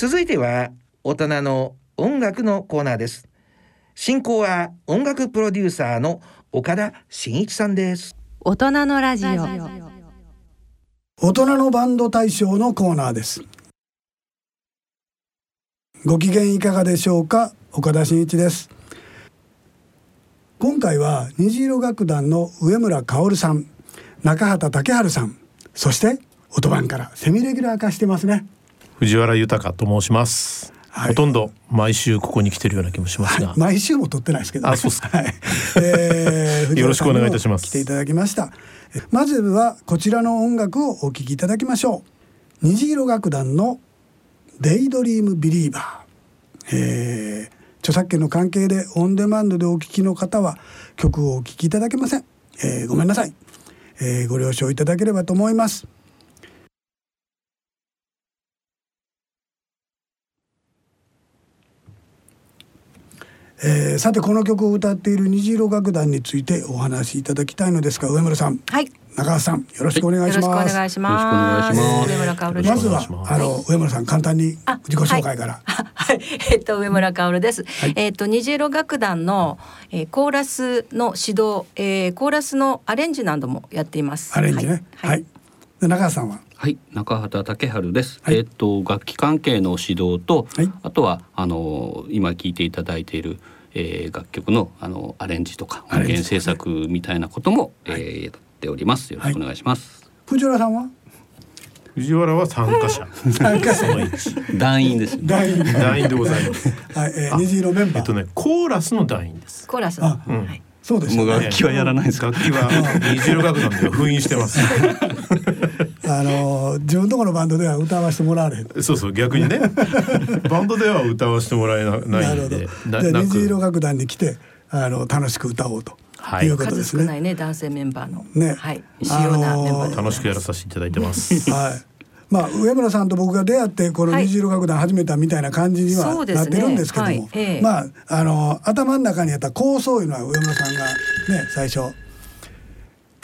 続いては大人の音楽のコーナーです。進行は音楽プロデューサーの岡田真一さんです。大人のラジオ。大人のバンド大賞のコーナーです。ご機嫌いかがでしょうか？岡田真一です。今回は虹色楽団の上村薫さん中畑武春さんそして音番からセミレギュラー化してますね藤原豊と申します、はい。ほとんど毎週ここに来てるような気もしますが、毎週も撮ってないですけど、ね、あそうっすか。はい、えー よろしくお願いいたします。来ていただきました。えまずはこちらの音楽をお聴きいただきましょう。虹色楽団のデイドリームビリーバー、えー著作権の関係でオンデマンドでお聴きの方は曲をお聴きいただけません、えーごめんなさい、えーご了承いただければと思いますえーさてこの曲を歌っている虹色楽団についてお話しいただきたいのですが上村さんはい中橋さんよろしくお願いしよろしくおます。願いしますよろしくお願いします上村香織ですまずはあの上村さん簡単にあ自己紹介から。はい、えっと上村香織です。はいえっと虹色楽団の、えー、コーラスの指導、えー、コーラスのアレンジなどもやっています。アレンジね。は。はい中橋さんは？はい、中畑武春です。はいえっと楽器関係の指導と、はいあとはあの今聴いていただいている、えー、楽曲のあのアレンジとか音源制作みたいなことも、えーやっております。よろしくお願いします。藤原さんは？藤原は参加者参加者その一 団員です、ね。団員。団員でございますはい、えー、虹色メンバー。えっとねコーラスの団員ですコーラスの。あうんはい。そうですよね。もう楽器はやらないですか？楽器は虹色楽団では封印してます あのー自分とこのバンドでは歌わせてもらわれへん。そうそう逆にね バンドでは歌わせてもらえななないるほど。んでじゃあな虹色く楽団に来てあの楽しく歌おうとはいいうことで数すね。少ないね男性メンバーの。ねはい。主要なメンバーで。楽しくやらさせていただいてます はい。まあ上村さんと僕が出会ってこのはい虹色楽団始めたみたいな感じにはなってるんですけども、はいええまああの頭の中にあった構想いうのは上村さんがね最初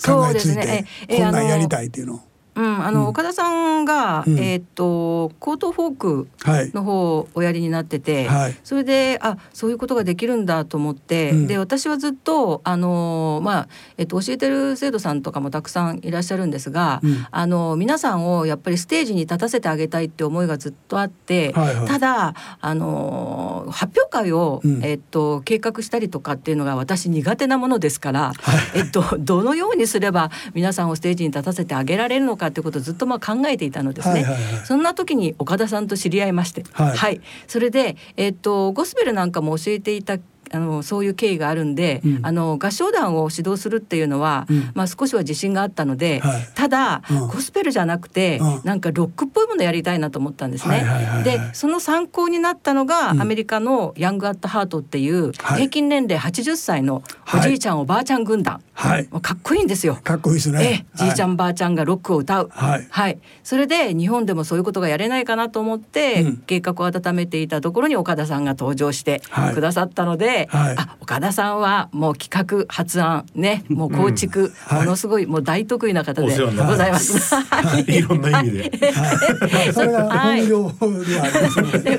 考えついて、ねえこんなんやりたいっていうのをうん、あの、岡田さんが、うん。えーっとコートフォークはい。の方をおやりになってて、はい。それであそういうことができるんだと思って、うん。で私はずっとあのまあえっと教えてる生徒さんとかもたくさんいらっしゃるんですが、うん。あの皆さんをやっぱりステージに立たせてあげたいって思いがずっとあって、はいはい。ただあの発表会を、うん。えっと計画したりとかっていうのが私苦手なものですから、えっとどのようにすれば皆さんをステージに立たせてあげられるのかっていうことをずっとまあ考えていたのですね。はいはいはい。そんな時に岡田さんと知り合いまして、はい。それで、えっとゴスペルなんかも教えていたあのそういう経緯があるんで、うん。あの合唱団を指導するっていうのは、うん。まあ少しは自信があったので、はい。ただ、うん。ゴスペルじゃなくて、うん。なんかロックっぽいものやりたいなと思ったんですね。はいはいはいはい。でその参考になったのが、うん。アメリカのヤング・アット・ハートっていう、はい。平均年齢80歳のおじいちゃん、おばあちゃん軍団、はい。かっこいいんですよ。かっこいいですね。ええ、じいちゃん、ばあちゃんがロックを歌う。はい。それで日本でもそういうことがやれないかなと思って、うん。計画を温めていたところに岡田さんが登場してはい。くださったので、はい。あ岡田さんはもう企画発案ねもう構築、はい。ものすごいもう大得意な方でございます。は いいろんな意味で。はい、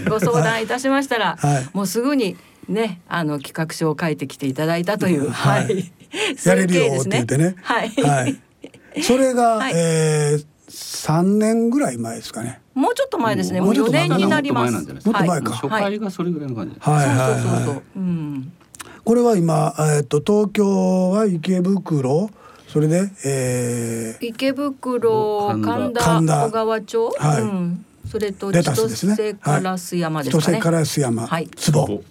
ご相談いたしましたら、はい。もうすぐにねあの企画書を書いてきていただいたという、はい。やれるよって言ってね。はい、はい、それが、はい。えー、3年ぐらい前ですかねもうちょっと前ですね。もう4もうちょっと前年になります。もっと前か初回がそれぐらいの感じ。はいはいそうそうそうそうはい。う。ん。これは今、えー、と東京は池袋。それで、え池袋神田。小川町、はい。うん、それとレ千歳烏山ですかね。千歳烏山、はい。坪。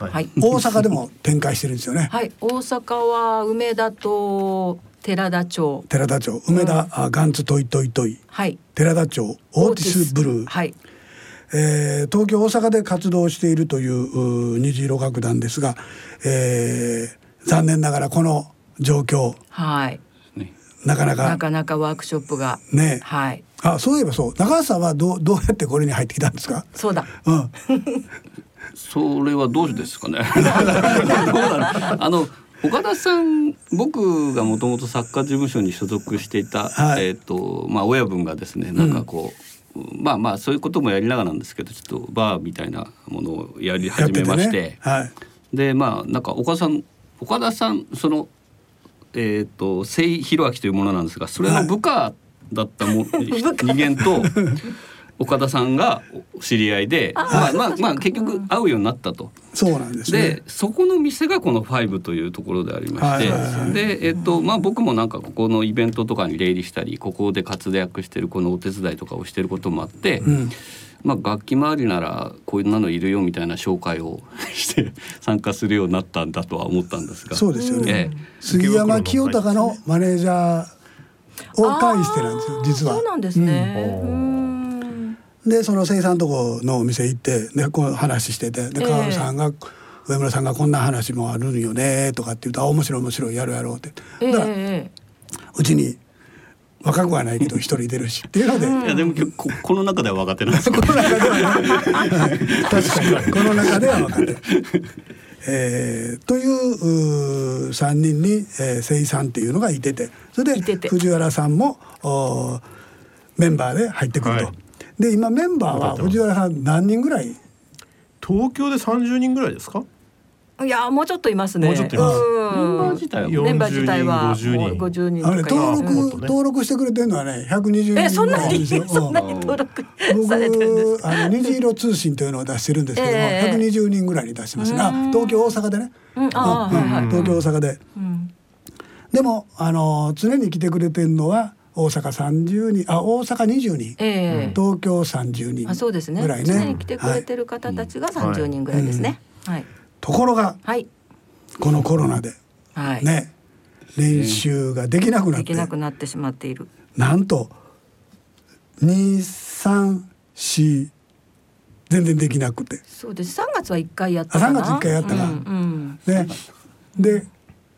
はい。はい、大阪でも展開してるんですよね、はい、大阪は梅田と寺田町、寺田町。梅田、あガンツトイトイトイ。はい、寺田町。オーティスブルー、はい、えー東京大阪で活動しているというう虹色楽団ですが、えー残念ながらこの状況。はい、ね。なかなか。なかなかワークショップが、ね。はい、あそういえばそう。中橋さんはどうどうやってこれに入ってきたんですか、そうだ、うん、それはどうですかね。どうだろうあの岡田さん僕がもともと作家事務所に所属していた、はい。えっ、とまあ親分がですねなんかこう、まあまあそういうこともやりながらなんですけどちょっとバーみたいなものをやり始めまして。ね。はい。でまあなんか岡田さん岡田さんそのえっ、と聖弘明というものなんですがそれの部下だったも、人間と 岡田さんが知り合いでまあまあまあ結局会うようになったと。そうなんですね。でそこの店がこのファイブというところでありまして、はいはいはい。でえっとまあ僕もなんかここのイベントとかに出入りしたりここで活躍してるこのお手伝いとかをしてることもあって、うん。まあ楽器周りならこういうのいるよみたいな紹介を して参加するようになったんだとは思ったんですが。そうですよね、ええ。杉山清隆のマネージャーを介してなんですよ実は。そうなんですね。うんでその生産とこのお店行ってでこう話しててでええ。川野さんが、上村さんがこんな話もあるんよねとかって言うと「あ面白い面白いやろうやろう」って、ええだからえうちに若くはないけど一人出るしっていうので、いやでもここの中では若手なんですこの中ではね。確かに。この中では分かる。えーといううー3人に、えー、生産っていうのがいてて。それいてて。で藤原さんもおーメンバーで入ってくると。はいで今メンバーは藤原さん何人ぐらい？東京で30人ぐらいですか？えいやもうちょっといますね。もうちょっといます。メンバー自体は40人もう50人とあれか。います登録、もっとね。登録してくれてるのはね120人えそんなにぐらいですよ。そんなうん。に登録僕されてるんですか？あの虹色通信というのを出してるんですけども、ええ。120人ぐらいに出してます。ね。あ東京大阪でね。うんあーうんはいはい。東京大阪で。うん。でもあの常に来てくれてるのは大阪30人あ大阪20人、ええ東京30人あそうですねぐらいね。常に来てくれてる方たちが30人ぐらいですね。はいところがはいこのコロナではい。ね、練習ができなくなって、できなくなってしまっている。なんと234全然できなくてそうです。3月は1回やったかな。あ3月一回やったなうんうんねで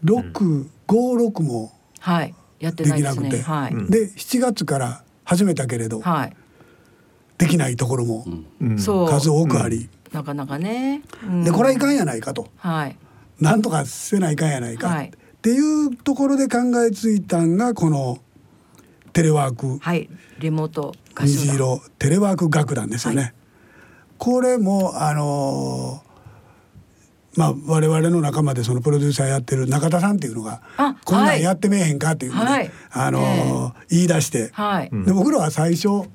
656もはい。やってないですね。できなくてはい。で7月から始めたけれどはい。できないところも。数多くあり、なかなかね。うんでこれはいかんやないかとはい。なんとかせないかんやないか、はいっていうところで考えついたんがこのテレワークはい。リモート虹色テレワーク楽団ですよね。これもあのーまあ我々の仲間でそのプロデューサーやってる中田さんっていうのがあこんなはい。んやってみえへんかっていうので、はい。あのー言い出して、はい。で僕らは最初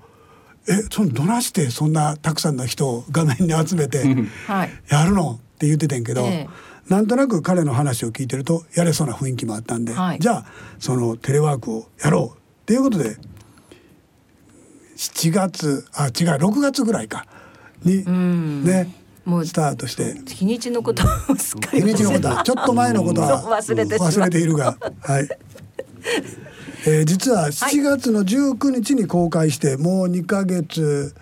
えそのどないしてそんなたくさんの人を画面に集めてはい。やるのって言ってたんやけど、えなんとなく彼の話を聞いてるとやれそうな雰囲気もあったんで、はい。じゃあそのテレワークをやろうっていうことで7月あ違う6月ぐらいか。にん。ねもうスタートして。日にちのことをすっかり日にちのことはちょっと前のことは忘れてしまう。忘れているが。はい。えー実は7月の19日に公開してもう2ヶ月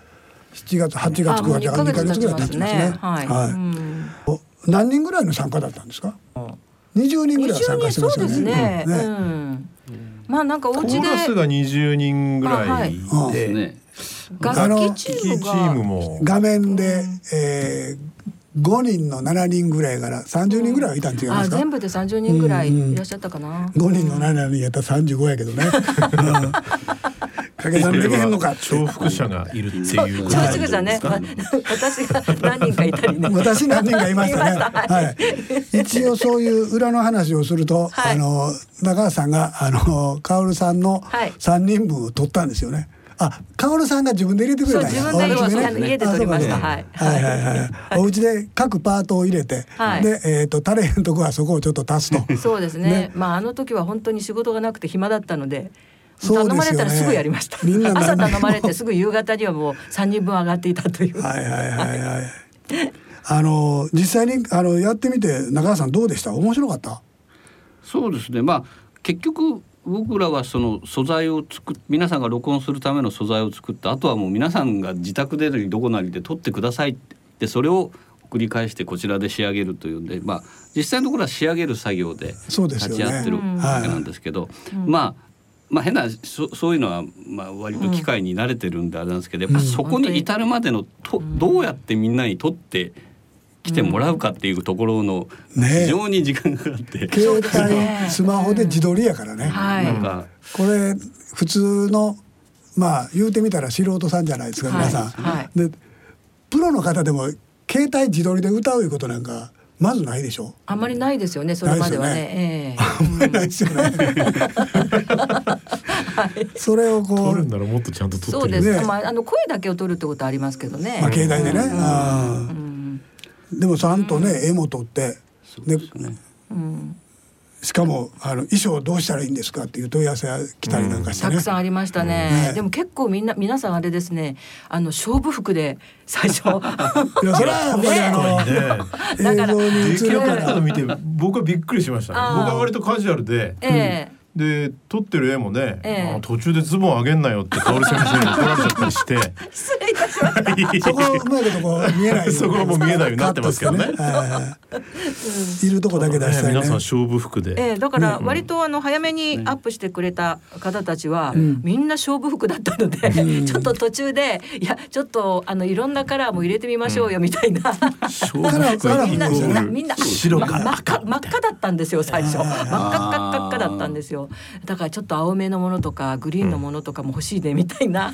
7月8月9あもう月2ヶ月2ヶ月ぐらい経経ちますね。ね。はい。はい。うん。お何人ぐらいの参加だったんですか？20人ぐらいは参加してますよね。そうですね。ね。うん。まあなんかおコ家で。ーラスが20人ぐらいで。すで、ね。楽器チキーチームがームも。画面で、えー、5人の7人ぐらいから30人ぐらいはいたん違いますか、あ全部で30人ぐらいいらっしゃったかな。5人の7人やったら35やけどね。うんかけさんできへんのか重複者がいるっていう超すぐじゃね、ま私が何人かいたりね。私何人かいましたね。いましたはい。一応そういう裏の話をすると、はいあの中橋さんがあのカオルさんのはい三人分を取ったんですよね。あ、カオルさんが自分で入れてくれたんや。そう自分でお家あの家で撮りましたはいはいはいはい。お家で各パートを入れて、はいでえっ、と足れへんとこはそこをちょっと足すと。そうですねねまああの時は本当に仕事がなくて暇だったので。頼まれたらすぐやりました。みんな何朝頼まれてすぐ夕方にはもう三人分上がっていたという。はいはいはいはい。あの実際にあのやってみて中川さんどうでした？面白かった？そうですね。まあ結局僕らはその素材を作っ皆さんが録音するための素材を作ってあとはもう皆さんが自宅でどこなりで撮ってくださいってでそれを繰り返してこちらで仕上げるというんで、まあ、実際のところは仕上げる作業で立ち会ってるうん。わけなんですけど、まあまあ変なそそういうのはまあ割と機械に慣れてるんであれなんですけど、やっぱそこに至るまでのとどうやってみんなに撮って来てもらうかっていうところの非常に時間がかかって、携ね帯スマホで自撮りやからね。はい。なんかこれ普通のまあ言うてみたら素人さんじゃないですか、はい皆さん。はいでプロの方でも携帯自撮りで歌ういうことなんかまずないでしょ？あんまりないですよねそれまではね。ええあんまりないですよね。それをこ撮るう、んならもっとちゃんと撮そうです、まああの声だけを取るってことはありますけどね。まあ、携帯でね。あうんーでもちゃんとね、絵も撮ってでうん。しかもあの衣装どうしたらいいんですかっていう問い合わせが来たりなんかしてね。たくさんありましたね。ね。でも結構みんな皆さんあれですね。あの勝負服で最初。いやそれはやっぱりあの、だから映像に映る。か出来上がったのら。見て僕はびっくりしました。ね僕は割とカジュアルで。ええ。で撮ってる絵もね、ええ。あ途中でズボン上げんなよって薫先生に怒られちゃったりして。そこうまいことこう見えない。そこはもう見えないようになってますけどね。いるとこだけ出したいね。皆さん勝負服で、ええだから割とあの早めにアップしてくれた方たちは、ん。みんな勝負服だったので、ちょっと途中でいやちょっとあのいろんなカラーも入れてみましょうよみたいな、勝負カラー服カラーみんなみんなみんな白か真っ赤真っ赤だったんですよ最初真っ赤っかっかっかだったんですよ。だからちょっと青めのものとかグリーンのものとかも欲しいねみたいな、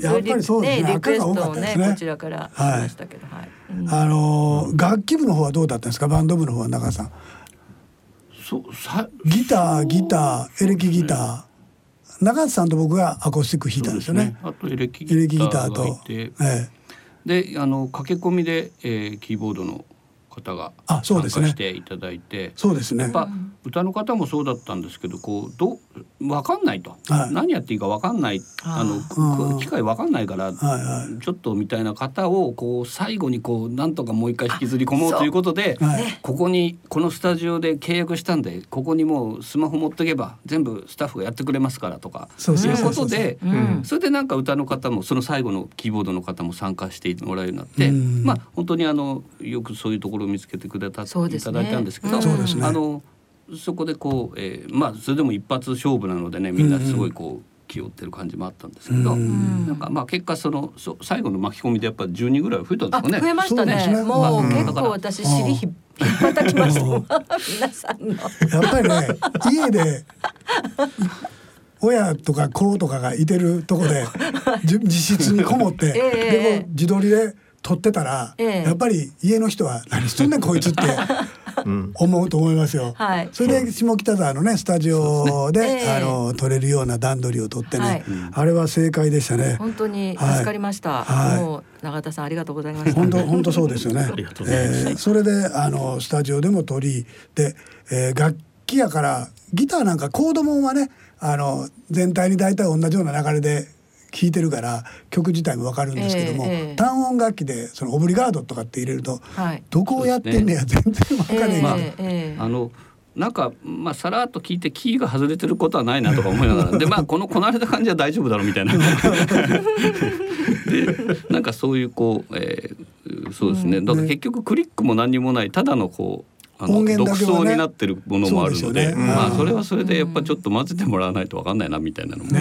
やっぱりそうですね。リクエスト赤が多かったですね。こちらからありましたけどはい、うん。あのー楽器部の方はどうだったんですか？バンド部の方は中さん。そうさギターギターエレキギター。中津さんと僕がアコースティック弾いたんですよね。あとエレキギターと。であの駆け込みで、えー、キーボードの方が参加していただいて、そうですね。やっぱ歌の方もそうだったんですけどこうどう分かんないと、はい。何やっていいか分かんない。あの機械分かんないから、ちょっとみたいな方をこう最後にこうなんとかもう一回引きずり込もうということで、はい。ここにこのスタジオで契約したんでここにもうスマホ持ってけば全部スタッフがやってくれますからとかそうそういうそう。そうことで、うん。それでなんか歌の方もその最後のキーボードの方も参加してもらえるようになって、うん。まあ本当にあのよくそういうところを見つけてくれた、そうですね。いただいたんですけど、うん。そうですね。あのそこでこう、えーまあそれでも一発勝負なのでねみんなすごいこう気負ってる感じもあったんですけど、うん。なんかまあ結果そのそ最後の巻き込みでやっぱ10人ぐらい増えたんですあかね。増えましたね。そうね。もううん。結構私尻ひ引っ叩きましたうん。皆さんの。やっぱりね家で親とか子とかがいてるとこでじ自室にこもって、ええ。でこう自撮りで撮ってたら、ええ。やっぱり家の人は「何しとんねんこいつ」って うん。思うと思いますよ。はい。それで下北沢のねスタジオで、ね。ええ。あの撮れるような段取りを撮ってね、はい。あれは正解でしたね。本当に助かりました、はい。もう永田さんありがとうございました。本当本当そうですよね。りがとうございます。えーそれであのスタジオでも撮りで、えー楽器やからギターなんかコードもんはねあの全体に大体同じような流れで弾いてるから曲自体もわかるんですけども、単音楽器でそのオブリガードとかって入れると、はい。どこをやってんねや全然わかんねえけど、まあええ。あのなんかまあさらっと聞いてキーが外れてることはないなとか思いながら でまあこのこなれた感じは大丈夫だろうみたいな。でなんかそういうこう、えーそうですね。だから結局クリックも何にもないただのこうあの音源独だけはね。奏になってるものもあるのでね。うん。まあそれはそれでやっぱちょっと混ぜてもらわないと分かんないなみたいなのもね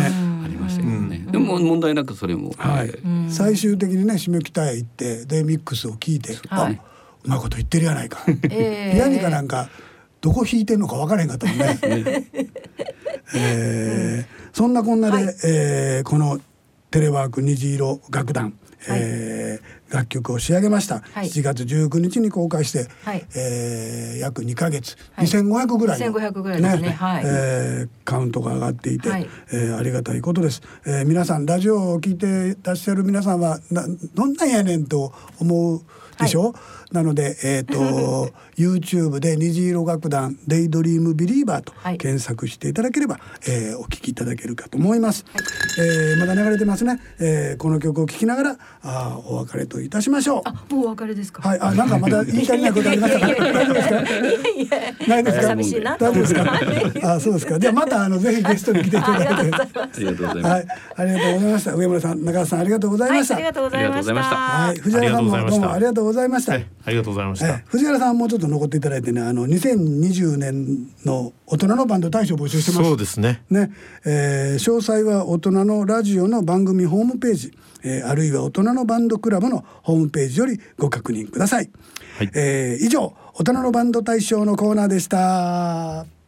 ましたけどね、でも問題なくそれも、はい。えー最終的にね下北へ行ってでミックスを聞いて、はい。あうまいこと言ってるやないか。ええ。ピアニカなんかどこ弾いてんのか分からへんかったもんね。えーそんなこんなで、はい。えーこのテレワーク虹色楽団、はい。えー楽曲を仕上げました、はい。7月19日に公開して、はい。えー約2ヶ月、はい。2500ぐらいの2500ぐらいですね。はい。えーカウントが上がっていて、はい。えーありがたいことです、えー皆さんラジオを聞いてらっしゃる皆さんはなどんなんやねんと思うでしょ、なので、えー、と YouTube で虹色楽団「デイドリームビリーバー」とはい。検索していただければ、えーお聞きいただけるかと思います、えーまだ流れてますね、えーこの曲を聴きながらあーお別れといたしましょう。あもうお別れですか？はい。あなんかまだ 言い足りないことありましたか大丈夫ですかないですか？寂しいな。と大丈夫ですか？はいあそうですか。じゃあまたあのぜひゲストに来ていただいてありがとうございます。はい、ありがとうございました。上村さん、中田さん、ありがとうございました。はい、ありがとうございました。はい、藤原さんもどうもありがとうございました。はい、ありがとうございました。え藤原さんもうちょっと残っていただいてね、あの2020年の大人のバンド大賞募集してます。そうですね。ね、えー詳細は大人のラジオの番組ホームページ、えーあるいは大人のバンドクラブのホームページよりご確認ください。はいえー以上、大人のバンド大賞のコーナーでした。